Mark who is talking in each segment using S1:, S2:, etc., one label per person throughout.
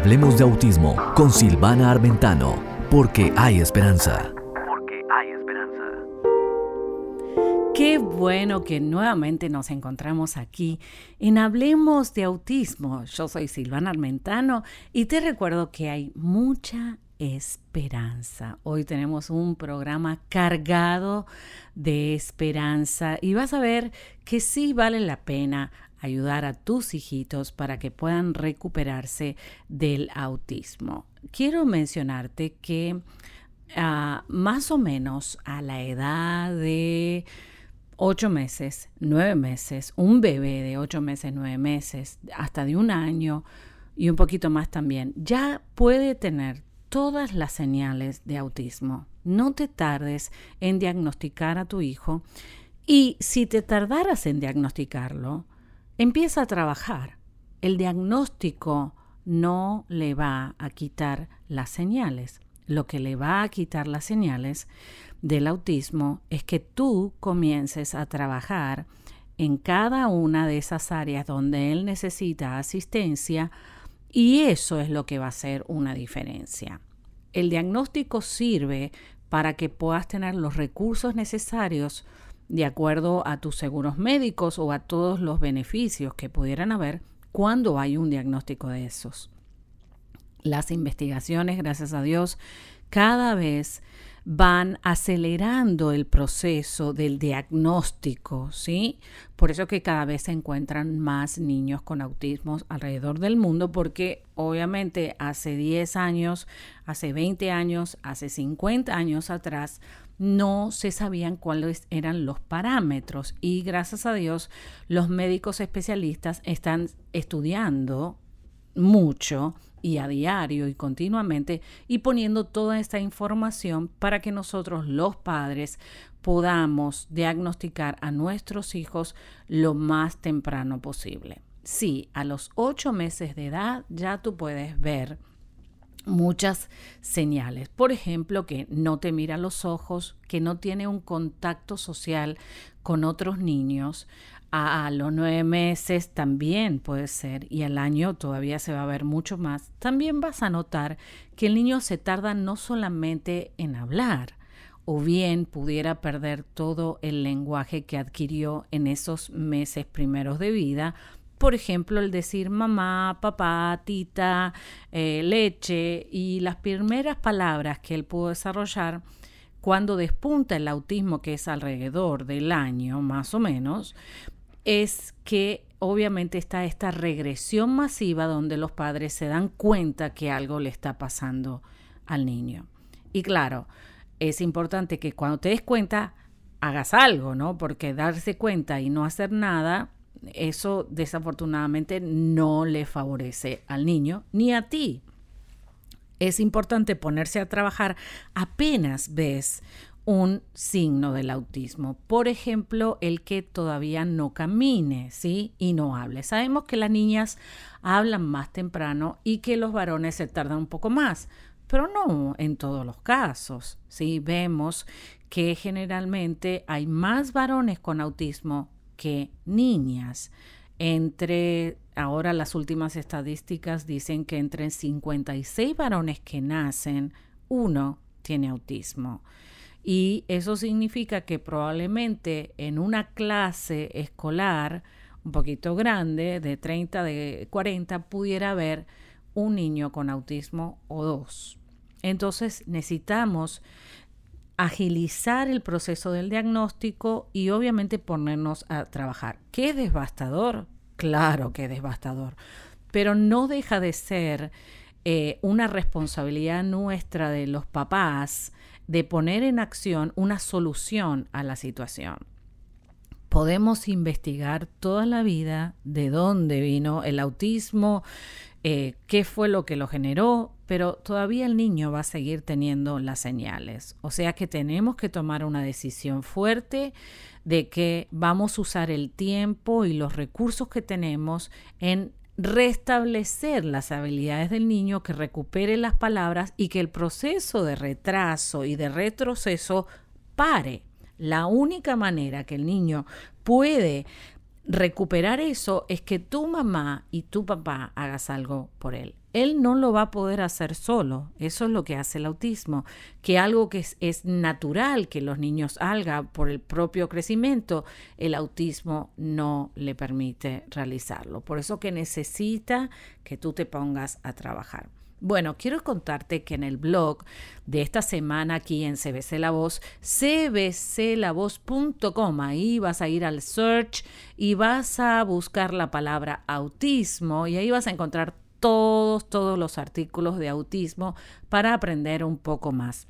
S1: Hablemos de autismo con Silvana Armentano, porque hay esperanza. Porque hay esperanza.
S2: Qué bueno que nuevamente nos encontramos aquí en Hablemos de Autismo. Yo soy Silvana Armentano y te recuerdo que hay mucha esperanza. Hoy tenemos un programa cargado de esperanza y vas a ver que sí vale la pena ayudar a tus hijitos para que puedan recuperarse del autismo. Quiero mencionarte que ah, más o menos a la edad de ocho meses, nueve meses, un bebé de ocho meses, nueve meses, hasta de un año y un poquito más también, ya puede tener todas las señales de autismo. No te tardes en diagnosticar a tu hijo y si te tardaras en diagnosticarlo, empieza a trabajar. El diagnóstico no le va a quitar las señales. Lo que le va a quitar las señales del autismo es que tú comiences a trabajar en cada una de esas áreas donde él necesita asistencia y eso es lo que va a hacer una diferencia. El diagnóstico sirve para que puedas tener los recursos necesarios de acuerdo a tus seguros médicos o a todos los beneficios que pudieran haber cuando hay un diagnóstico de esos. Las investigaciones, gracias a Dios, cada vez van acelerando el proceso del diagnóstico, ¿sí? Por eso que cada vez se encuentran más niños con autismo alrededor del mundo, porque obviamente hace 10 años, hace 20 años, hace 50 años atrás, no se sabían cuáles eran los parámetros y gracias a Dios los médicos especialistas están estudiando mucho y a diario y continuamente y poniendo toda esta información para que nosotros los padres podamos diagnosticar a nuestros hijos lo más temprano posible. Sí, a los ocho meses de edad ya tú puedes ver muchas señales. Por ejemplo, que no te mira los ojos, que no tiene un contacto social con otros niños, a, los nueve meses también puede ser y al año todavía se va a ver mucho más, también vas a notar que el niño se tarda no solamente en hablar, o bien pudiera perder todo el lenguaje que adquirió en esos meses primeros de vida, por ejemplo, el decir mamá, papá, tita, eh, leche y las primeras palabras que él pudo desarrollar cuando despunta el autismo, que es alrededor del año más o menos, es que obviamente está esta regresión masiva donde los padres se dan cuenta que algo le está pasando al niño. Y claro, es importante que cuando te des cuenta, hagas algo, ¿no? Porque darse cuenta y no hacer nada, eso desafortunadamente no le favorece al niño ni a ti. Es importante ponerse a trabajar apenas ves un signo del autismo. Por ejemplo, el que todavía no camine, ¿sí? Y no hable. Sabemos que las niñas hablan más temprano y que los varones se tardan un poco más, pero no en todos los casos, ¿sí? Vemos que generalmente hay más varones con autismo que niñas. Entre, ahora las últimas estadísticas dicen que entre 56 varones que nacen, uno tiene autismo. Y eso significa que probablemente en una clase escolar un poquito grande, de 30, de 40, pudiera haber un niño con autismo o dos. Entonces necesitamos agilizar el proceso del diagnóstico y obviamente ponernos a trabajar. ¿Qué devastador? Claro que es devastador, pero no deja de ser eh, una responsabilidad nuestra de los papás de poner en acción una solución a la situación. Podemos investigar toda la vida de dónde vino el autismo, eh, qué fue lo que lo generó, pero todavía el niño va a seguir teniendo las señales. O sea que tenemos que tomar una decisión fuerte de que vamos a usar el tiempo y los recursos que tenemos en restablecer las habilidades del niño, que recupere las palabras y que el proceso de retraso y de retroceso pare. La única manera que el niño puede recuperar eso es que tu mamá y tu papá hagas algo por él. Él no lo va a poder hacer solo. Eso es lo que hace el autismo. Que algo que es, natural que los niños hagan por el propio crecimiento, el autismo no le permite realizarlo. Por eso que necesita que tú te pongas a trabajar. Bueno, quiero contarte que en el blog de esta semana aquí en CBC La Voz, cbclavoz.com, ahí vas a ir al search y vas a buscar la palabra autismo y ahí vas a encontrar todos, todos los artículos de autismo para aprender un poco más.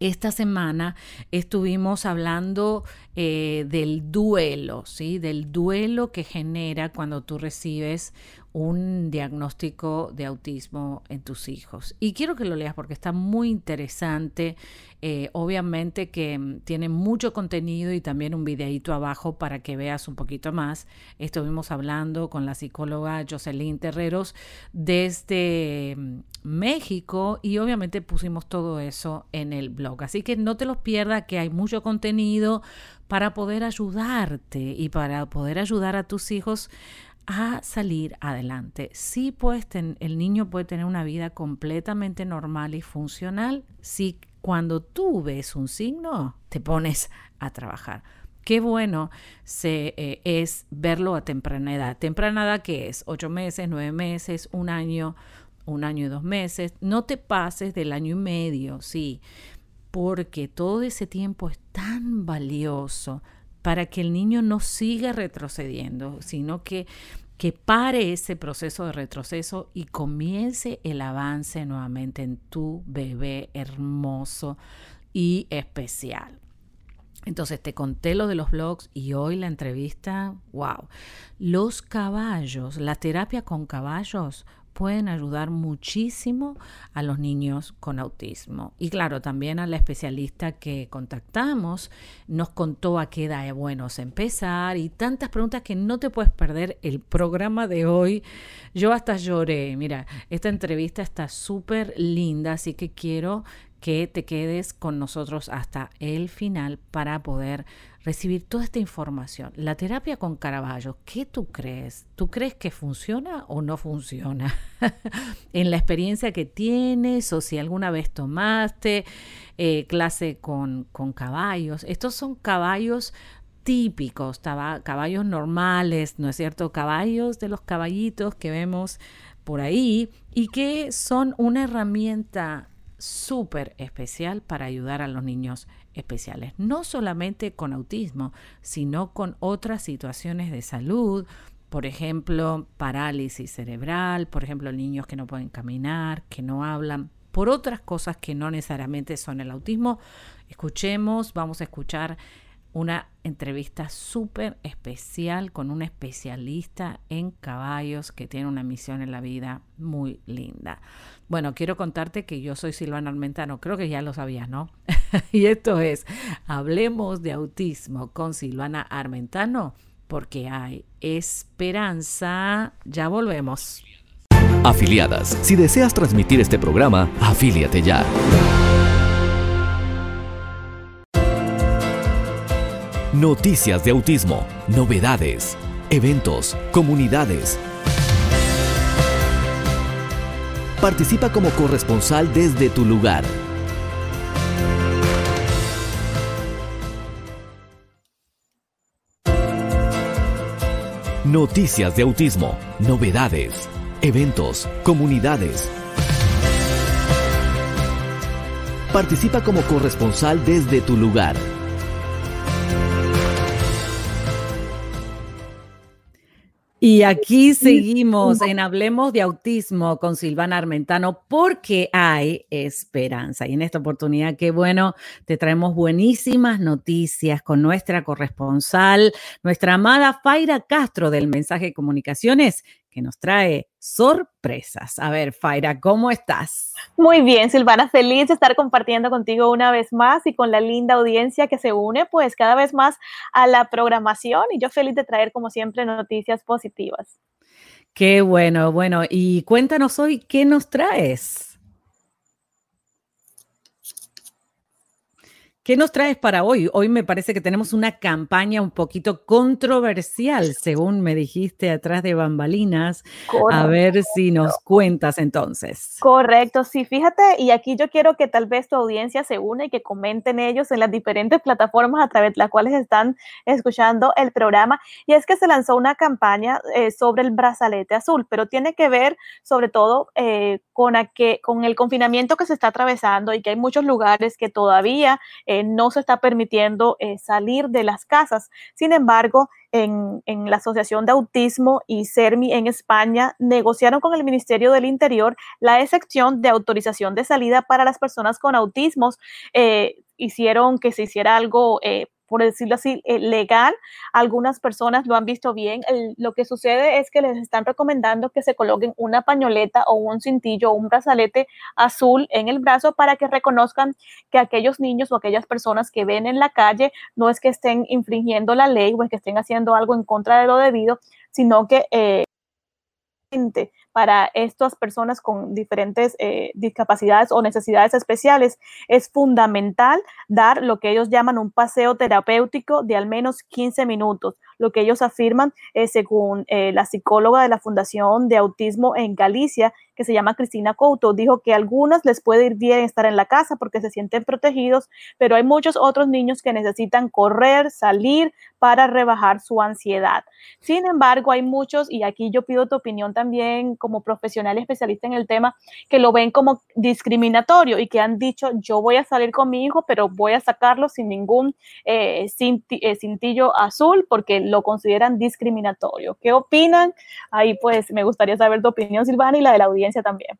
S2: Esta semana estuvimos hablando eh, del duelo, ¿sí? Del duelo que genera cuando tú recibes un diagnóstico de autismo en tus hijos. Y quiero que lo leas porque está muy interesante. Eh, obviamente que mm, tiene mucho contenido y también un videíto abajo para que veas un poquito más. Estuvimos hablando con la psicóloga Jocelyn Terreros desde mm, México y obviamente pusimos todo eso en el blog. Así que no te los pierdas que hay mucho contenido para poder ayudarte y para poder ayudar a tus hijos a salir adelante. Sí, pues el niño puede tener una vida completamente normal y funcional si cuando tú ves un signo te pones a trabajar. Qué bueno se, eh, es verlo a temprana edad. Temprana edad que es ocho meses, nueve meses, un año, un año y dos meses. No te pases del año y medio, sí, porque todo ese tiempo es tan valioso para que el niño no siga retrocediendo, sino que, que pare ese proceso de retroceso y comience el avance nuevamente en tu bebé hermoso y especial. Entonces te conté lo de los blogs y hoy la entrevista, wow. Los caballos, la terapia con caballos pueden ayudar muchísimo a los niños con autismo. Y claro, también a la especialista que contactamos nos contó a qué edad es bueno empezar y tantas preguntas que no te puedes perder el programa de hoy. Yo hasta lloré. Mira, esta entrevista está súper linda, así que quiero que te quedes con nosotros hasta el final para poder recibir toda esta información. La terapia con Caraballo, ¿qué tú crees? ¿Tú crees que funciona o no funciona? en la experiencia que tienes o si alguna vez tomaste eh, clase con, con caballos. Estos son caballos típicos, caballos normales, ¿no es cierto? Caballos de los caballitos que vemos por ahí y que son una herramienta súper especial para ayudar a los niños especiales, no solamente con autismo, sino con otras situaciones de salud, por ejemplo, parálisis cerebral, por ejemplo, niños que no pueden caminar, que no hablan, por otras cosas que no necesariamente son el autismo. Escuchemos, vamos a escuchar una entrevista súper especial con un especialista en caballos que tiene una misión en la vida muy linda. Bueno, quiero contarte que yo soy Silvana Armentano, creo que ya lo sabías, ¿no? y esto es Hablemos de Autismo con Silvana Armentano, porque hay esperanza. Ya volvemos.
S1: Afiliadas, si deseas transmitir este programa, afíliate ya. Noticias de autismo, novedades, eventos, comunidades Participa como corresponsal desde tu lugar. Noticias de autismo, novedades, eventos, comunidades. Participa como corresponsal desde tu lugar.
S2: Y aquí seguimos en Hablemos de Autismo con Silvana Armentano porque hay esperanza. Y en esta oportunidad, qué bueno, te traemos buenísimas noticias con nuestra corresponsal, nuestra amada Faira Castro del Mensaje de Comunicaciones, que nos trae sorpresas. A ver, Faira, ¿cómo estás?
S3: Muy bien, Silvana, feliz de estar compartiendo contigo una vez más y con la linda audiencia que se une pues cada vez más a la programación y yo feliz de traer como siempre noticias positivas.
S2: Qué bueno, bueno, y cuéntanos hoy qué nos traes. ¿Qué nos traes para hoy? Hoy me parece que tenemos una campaña un poquito controversial, según me dijiste atrás de bambalinas. A ver si nos cuentas entonces.
S3: Correcto, sí, fíjate, y aquí yo quiero que tal vez tu audiencia se une y que comenten ellos en las diferentes plataformas a través de las cuales están escuchando el programa. Y es que se lanzó una campaña eh, sobre el brazalete azul, pero tiene que ver sobre todo eh, con, con el confinamiento que se está atravesando y que hay muchos lugares que todavía... Eh, no se está permitiendo eh, salir de las casas. Sin embargo, en, la Asociación de Autismo y CERMI en España negociaron con el Ministerio del Interior la excepción de autorización de salida para las personas con autismos. Eh, hicieron que se hiciera algo eh, por decirlo así, eh, legal. Algunas personas lo han visto bien. lo que sucede es que les están recomendando que se coloquen una pañoleta o un cintillo o un brazalete azul en el brazo para que reconozcan que aquellos niños o aquellas personas que ven en la calle no es que estén infringiendo la ley o es que estén haciendo algo en contra de lo debido, sino que eh, para estas personas con diferentes eh, discapacidades o necesidades especiales, es fundamental dar lo que ellos llaman un paseo terapéutico de al menos 15 minutos. Lo que ellos afirman, es según eh, la psicóloga de la Fundación de Autismo en Galicia, que se llama Cristina Couto, dijo que a algunos les puede ir bien estar en la casa porque se sienten protegidos, pero hay muchos otros niños que necesitan correr, salir para rebajar su ansiedad. Sin embargo, hay muchos, y aquí yo pido tu opinión también como profesional especialista en el tema, que lo ven como discriminatorio y que han dicho, yo voy a salir con mi hijo, pero voy a sacarlo sin ningún eh, eh, cintillo azul porque lo consideran discriminatorio. ¿Qué opinan? Ahí pues me gustaría saber tu opinión, Silvana, y la de la audiencia también.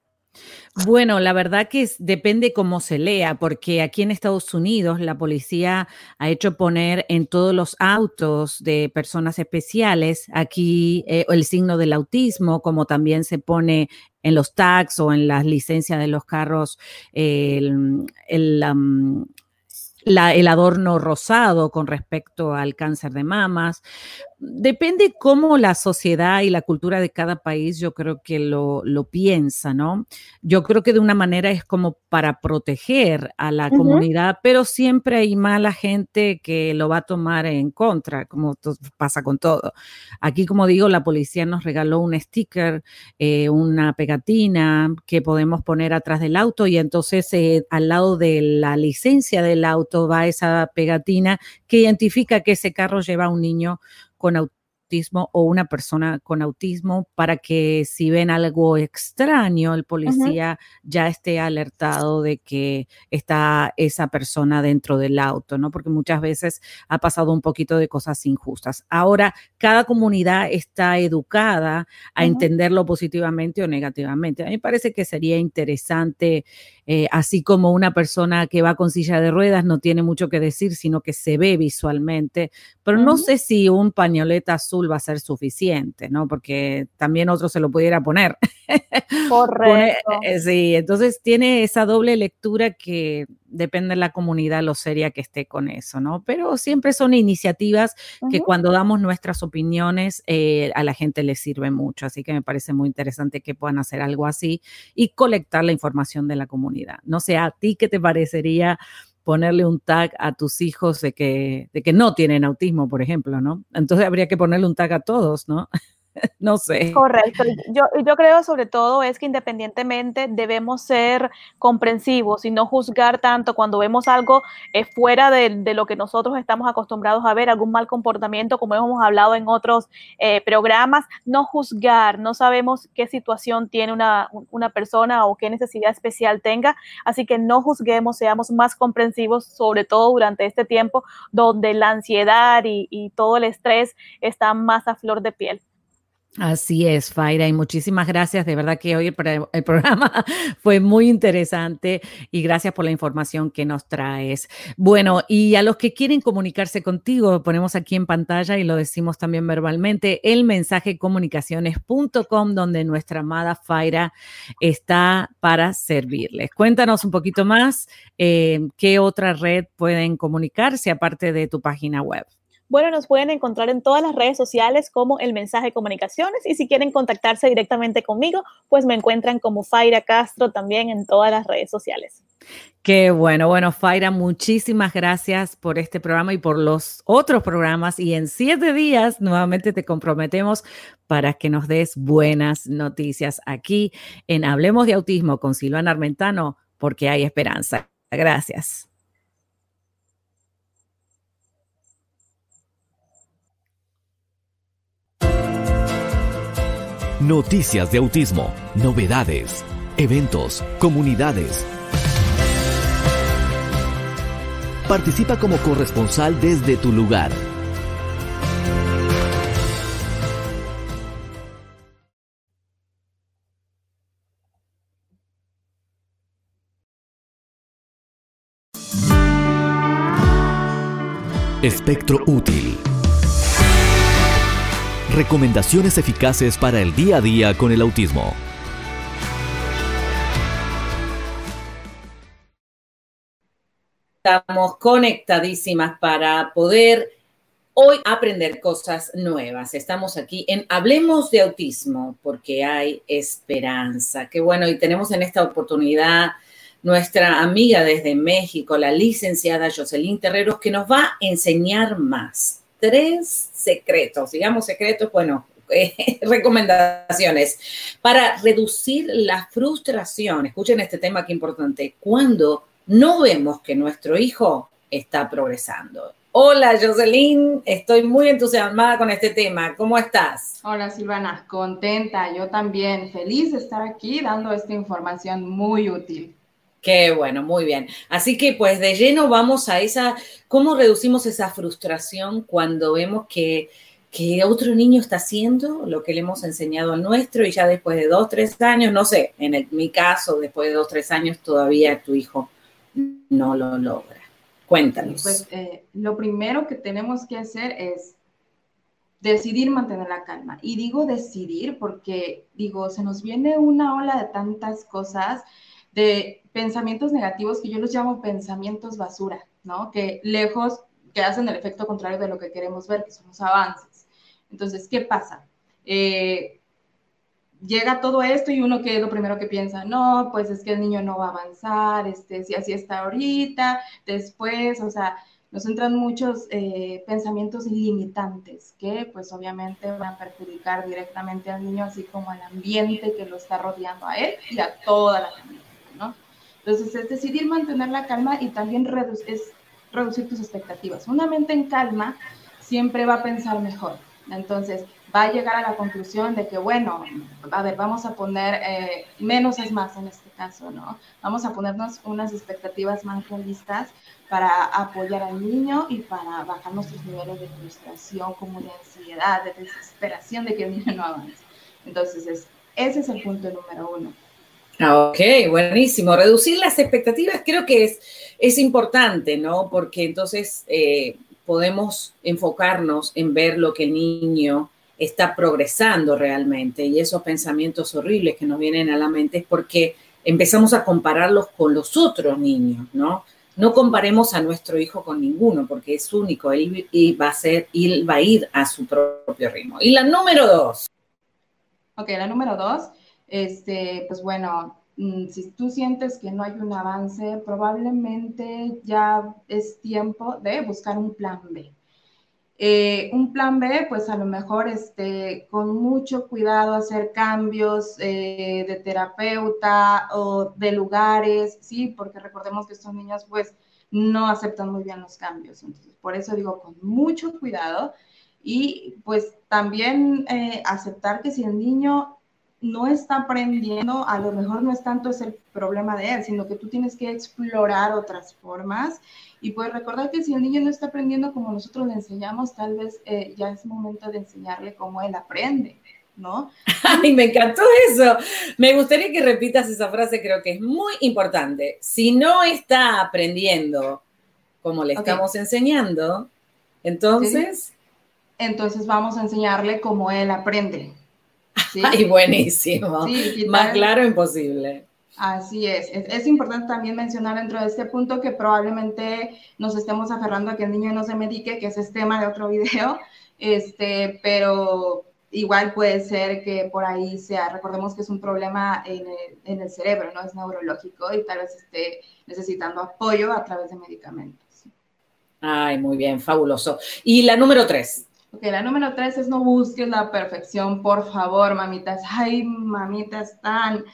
S2: Bueno, la verdad que depende cómo se lea, porque aquí en Estados Unidos la policía ha hecho poner en todos los autos de personas especiales aquí eh, el signo del autismo, como también se pone en los tags o en las licencias de los carros el, adorno rosado con respecto al cáncer de mamas depende cómo la sociedad y la cultura de cada país, yo creo que lo, piensa, ¿no? Yo creo que de una manera es como para proteger a la comunidad, pero siempre hay mala gente que lo va a tomar en contra, como pasa con todo. Aquí, como digo, la policía nos regaló un sticker, eh, una pegatina que podemos poner atrás del auto y entonces eh, al lado de la licencia del auto va esa pegatina que identifica que ese carro lleva a un niño con autismo o una persona con autismo para que si ven algo extraño, el policía ya esté alertado de que está esa persona dentro del auto, ¿no? Porque muchas veces ha pasado un poquito de cosas injustas. Ahora, cada comunidad está educada a entenderlo positivamente o negativamente. A mí me parece que sería interesante eh, así como una persona que va con silla de ruedas no tiene mucho que decir, sino que se ve visualmente, pero no sé si un pañoleta azul va a ser suficiente, ¿no? Porque también otro se lo pudiera poner.
S3: Correcto.
S2: Eh, sí, entonces tiene esa doble lectura que depende de la comunidad lo seria que esté con eso, ¿no? Pero siempre son iniciativas que cuando damos nuestras opiniones eh, a la gente le sirve mucho, así que me parece muy interesante que puedan hacer algo así y colectar la información de la comunidad. No sé, a ti qué te parecería ponerle un tag a tus hijos de que, de que no tienen autismo, por ejemplo, ¿no? Entonces habría que ponerle un tag a todos, ¿no? no sé.
S3: Correcto. Yo, creo sobre todo es que independientemente debemos ser comprensivos y no juzgar tanto cuando vemos algo eh, fuera de, lo que nosotros estamos acostumbrados a ver, algún mal comportamiento, como hemos hablado en otros eh, programas, no juzgar, no sabemos qué situación tiene una, persona o qué necesidad especial tenga, así que no juzguemos, seamos más comprensivos, sobre todo durante este tiempo donde la ansiedad y todo el estrés están más a flor de piel.
S2: Así es, Faira, y muchísimas gracias. De verdad que hoy el, programa fue muy interesante y gracias por la información que nos traes. Bueno, y a los que quieren comunicarse contigo, ponemos aquí en pantalla y lo decimos también verbalmente, el mensaje comunicaciones.com, donde nuestra amada Faira está para servirles. Cuéntanos un poquito más, eh, ¿qué otra red pueden comunicarse aparte de tu página web?
S3: Bueno, nos pueden encontrar en todas las redes sociales como El Mensaje Comunicaciones y si quieren contactarse directamente conmigo, pues me encuentran como Faira Castro también en todas las redes sociales.
S4: Qué bueno, bueno, Faira, muchísimas gracias por este programa y por los otros programas. Y en siete días nuevamente te comprometemos para que nos des buenas noticias aquí en Hablemos de Autismo con Silvana Armentano, porque hay esperanza. Gracias.
S1: Noticias de autismo, novedades, eventos, comunidades. Participa como corresponsal desde tu lugar. Espectro útil. Recomendaciones eficaces para el día a día con el autismo.
S4: Estamos conectadísimas para poder hoy aprender cosas nuevas. Estamos aquí en Hablemos de Autismo porque hay esperanza. Qué bueno, y tenemos en esta oportunidad nuestra amiga desde México, la licenciada Jocelyn Terreros, que nos va a enseñar más tres secretos, digamos secretos, bueno, eh, recomendaciones para reducir la frustración. Escuchen este tema que importante. Cuando no vemos que nuestro hijo está progresando. Hola Jocelyn, estoy muy entusiasmada con este tema. ¿Cómo estás?
S5: Hola Silvana, contenta, yo también, feliz de estar aquí dando esta información muy útil.
S4: Qué bueno, muy bien. Así que pues de lleno vamos a esa, ¿cómo reducimos esa frustración cuando vemos que, que otro niño está haciendo lo que le hemos enseñado al nuestro y ya después de dos, tres años, no sé, en mi caso, después de dos, tres años todavía tu hijo no lo logra? Cuéntanos.
S5: Pues eh, lo primero que tenemos que hacer es decidir mantener la calma. Y digo decidir porque, digo, se nos viene una ola de tantas cosas de pensamientos negativos que yo los llamo pensamientos basura, ¿no? Que lejos, que hacen el efecto contrario de lo que queremos ver, que son los avances. Entonces, ¿qué pasa? Eh, llega todo esto y uno que lo primero que piensa, no, pues es que el niño no va a avanzar, este, si así está ahorita, después, o sea, nos entran muchos eh, pensamientos limitantes que pues obviamente van a perjudicar directamente al niño, así como al ambiente que lo está rodeando a él y a toda la familia. Entonces, es decidir mantener la calma y también es reducir tus expectativas. Una mente en calma siempre va a pensar mejor. Entonces, va a llegar a la conclusión de que, bueno, a ver, vamos a poner, eh, menos es más en este caso, ¿no? Vamos a ponernos unas expectativas más realistas para apoyar al niño y para bajar nuestros niveles de frustración, como de ansiedad, de desesperación de que el niño no avance. Entonces, ese es el punto número uno.
S4: Ah, ok, buenísimo. Reducir las expectativas creo que es, es importante, ¿no? Porque entonces eh, podemos enfocarnos en ver lo que el niño está progresando realmente y esos pensamientos horribles que nos vienen a la mente es porque empezamos a compararlos con los otros niños, ¿no? No comparemos a nuestro hijo con ninguno porque es único, él, va a ser, él va a ir a su propio ritmo. Y la número dos.
S5: Ok, la número dos este, pues bueno, mm, si tú sientes que no hay un avance, probablemente ya es tiempo de buscar un plan B. Eh, un plan B, pues a lo mejor este, con mucho cuidado hacer cambios eh, de terapeuta o de lugares, ¿sí? Porque recordemos que estos niños pues no aceptan muy bien los cambios. Entonces, por eso digo con mucho cuidado y pues también eh, aceptar que si el niño no está aprendiendo, a lo mejor no es tanto ese el problema de él, sino que tú tienes que explorar otras formas y pues recordar que si el niño no está aprendiendo como nosotros le enseñamos, tal vez eh, ya es momento de enseñarle cómo él aprende. ¿No?
S4: Ay, me encantó eso. Me gustaría que repitas esa frase, creo que es muy importante. Si no está aprendiendo como le estamos enseñando, entonces...
S5: Entonces vamos a enseñarle cómo él aprende.
S4: Ay, buenísimo. Más claro imposible.
S5: Así es. es. importante también mencionar dentro de este punto que probablemente nos estemos aferrando a que el niño no se medique, que ese es tema de otro video, este, pero igual puede ser que por ahí sea, recordemos que es un problema en el, en el cerebro, no es neurológico y tal vez esté necesitando apoyo a través de medicamentos.
S4: Ay, muy bien, fabuloso. Y la número tres.
S5: Ok, la número tres es no busques la perfección, por favor, mamitas. Ay, mamitas tan,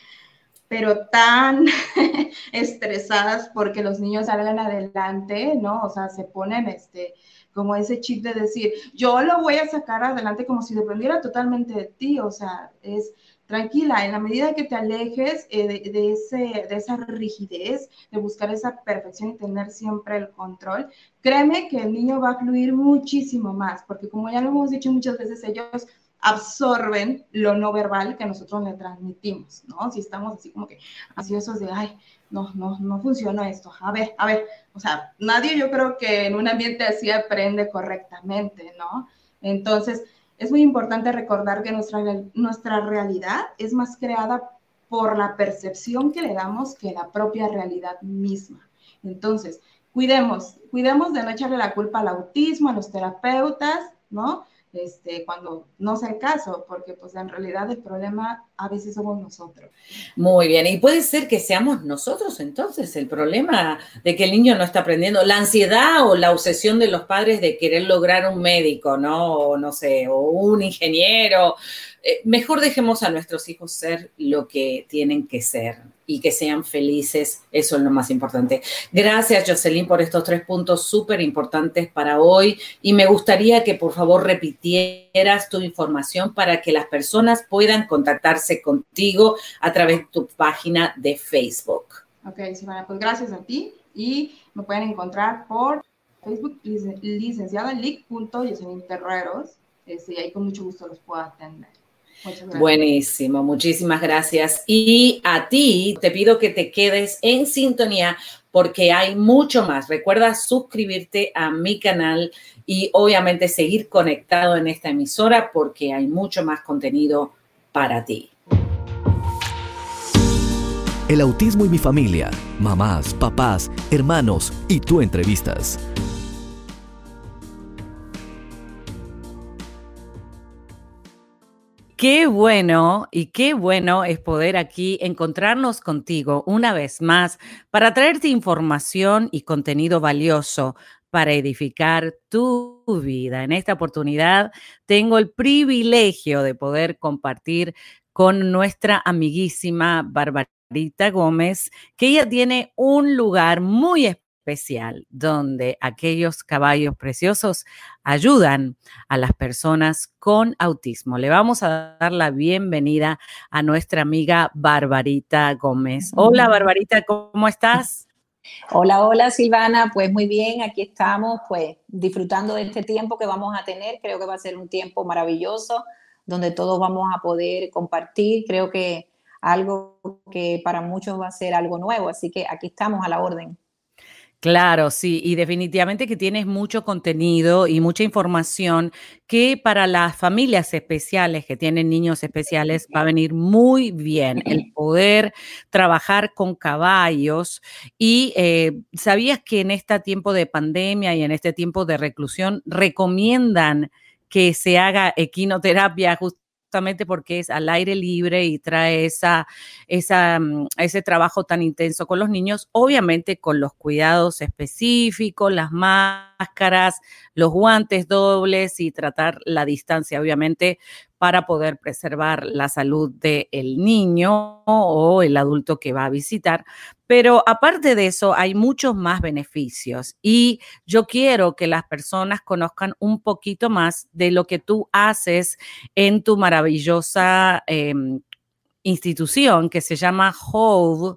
S5: pero tan estresadas porque los niños salgan adelante, ¿no? O sea, se ponen este, como ese chip de decir, yo lo voy a sacar adelante como si dependiera totalmente de ti, o sea, es tranquila, en la medida que te alejes eh, de, ese, de esa rigidez, de buscar esa perfección y tener siempre el control, créeme que el niño va a fluir muchísimo más, porque como ya lo hemos dicho muchas veces, ellos absorben lo no verbal que nosotros le transmitimos, ¿no? Si estamos así como que ansiosos de, ay, no, no, no funciona esto, a ver, a ver, o sea, nadie yo creo que en un ambiente así aprende correctamente, ¿no? Entonces, es muy importante recordar que nuestra, nuestra realidad es más creada por la percepción que le damos que la propia realidad misma. Entonces, cuidemos, cuidemos de no echarle la culpa al autismo, a los terapeutas, ¿no? Este, cuando no sea el caso, porque pues en realidad el problema a veces somos nosotros.
S4: Muy bien, y puede ser que seamos nosotros entonces el problema de que el niño no está aprendiendo, la ansiedad o la obsesión de los padres de querer lograr un médico, ¿no? O no sé, o un ingeniero, eh, mejor dejemos a nuestros hijos ser lo que tienen que ser y que sean felices, eso es lo más importante. Gracias, Jocelyn, por estos tres puntos súper importantes para hoy y me gustaría que por favor repitieras tu información para que las personas puedan contactarse contigo a través de tu página de Facebook.
S5: Ok, Silvana, pues gracias a ti y me pueden encontrar por Facebook, licenciada Terreros, este, y ahí con mucho gusto los puedo atender.
S4: Buenísimo, muchísimas gracias. Y a ti te pido que te quedes en sintonía porque hay mucho más. Recuerda suscribirte a mi canal y obviamente seguir conectado en esta emisora porque hay mucho más contenido para ti.
S1: El autismo y mi familia, mamás, papás, hermanos y tú entrevistas.
S2: Qué bueno y qué bueno es poder aquí encontrarnos contigo una vez más para traerte información y contenido valioso para edificar tu vida. En esta oportunidad tengo el privilegio de poder compartir con nuestra amiguísima Barbarita Gómez, que ella tiene un lugar muy especial especial donde aquellos caballos preciosos ayudan a las personas con autismo. Le vamos a dar la bienvenida a nuestra amiga Barbarita Gómez. Hola Barbarita, ¿cómo estás?
S6: Hola, hola Silvana, pues muy bien, aquí estamos, pues disfrutando de este tiempo que vamos a tener, creo que va a ser un tiempo maravilloso, donde todos vamos a poder compartir, creo que algo que para muchos va a ser algo nuevo, así que aquí estamos a la orden.
S2: Claro, sí, y definitivamente que tienes mucho contenido y mucha información que para las familias especiales que tienen niños especiales va a venir muy bien el poder trabajar con caballos. Y eh, sabías que en este tiempo de pandemia y en este tiempo de reclusión recomiendan que se haga equinoterapia porque es al aire libre y trae esa, esa, mm, ese trabajo tan intenso con los niños, obviamente con los cuidados específicos, las máscaras, los guantes dobles y tratar la distancia, obviamente, para poder preservar la salud del niño o el adulto que va a visitar. Pero aparte de eso, hay muchos más beneficios y yo quiero que las personas conozcan un poquito más de lo que tú haces en tu maravillosa em, institución que se llama Hove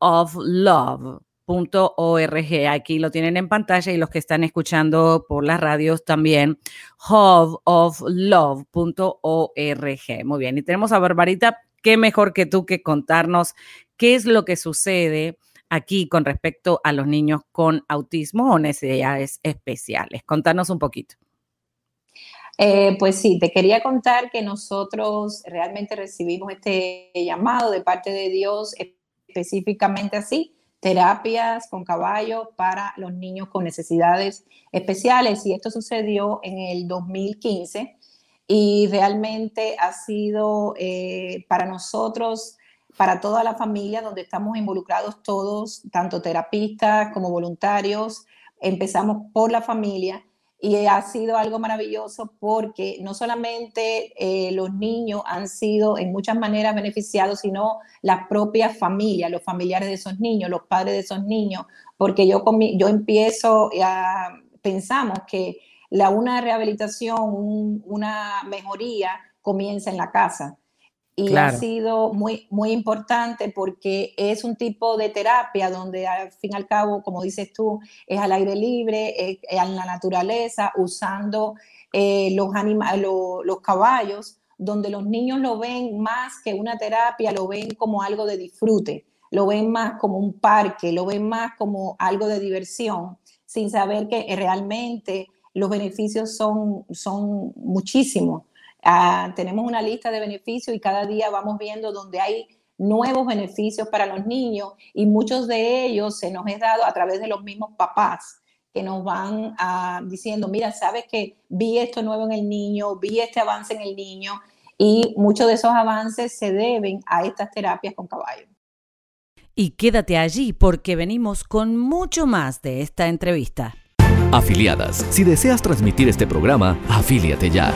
S2: of Love. .org. Aquí lo tienen en pantalla y los que están escuchando por las radios también, huboflove.org. Muy bien, y tenemos a Barbarita, qué mejor que tú que contarnos qué es lo que sucede aquí con respecto a los niños con autismo o necesidades especiales. Contanos un poquito.
S6: Eh, pues sí, te quería contar que nosotros realmente recibimos este llamado de parte de Dios específicamente así, terapias con caballo para los niños con necesidades especiales. Y esto sucedió en el 2015 y realmente ha sido eh, para nosotros, para toda la familia, donde estamos involucrados todos, tanto terapistas como voluntarios. Empezamos por la familia y ha sido algo maravilloso porque no solamente eh, los niños han sido en muchas maneras beneficiados, sino las propias familias, los familiares de esos niños, los padres de esos niños, porque yo, yo empiezo a, pensamos que la, una rehabilitación, una mejoría comienza en la casa. Y ha sido muy, muy importante porque es un tipo de terapia donde al fin y al cabo, como dices tú, es al aire libre, es, en la naturaleza, usando eh, los, los caballos, donde los niños lo ven más que una terapia, lo ven como algo de disfrute, lo ven más como un parque, lo ven más como algo de diversión, sin saber que realmente los beneficios son, son muchísimos. Ah, tenemos una lista de beneficios y cada día vamos viendo donde hay nuevos beneficios para los niños y muchos de ellos se nos es dado a través de los mismos papás que nos van ah, diciendo, mira, sabes que vi esto nuevo en el niño, vi este avance en el niño y muchos de esos avances se deben a estas terapias con caballo.
S2: Y quédate allí porque venimos con mucho más de esta entrevista.
S1: Afiliadas, si deseas transmitir este programa, afíliate ya.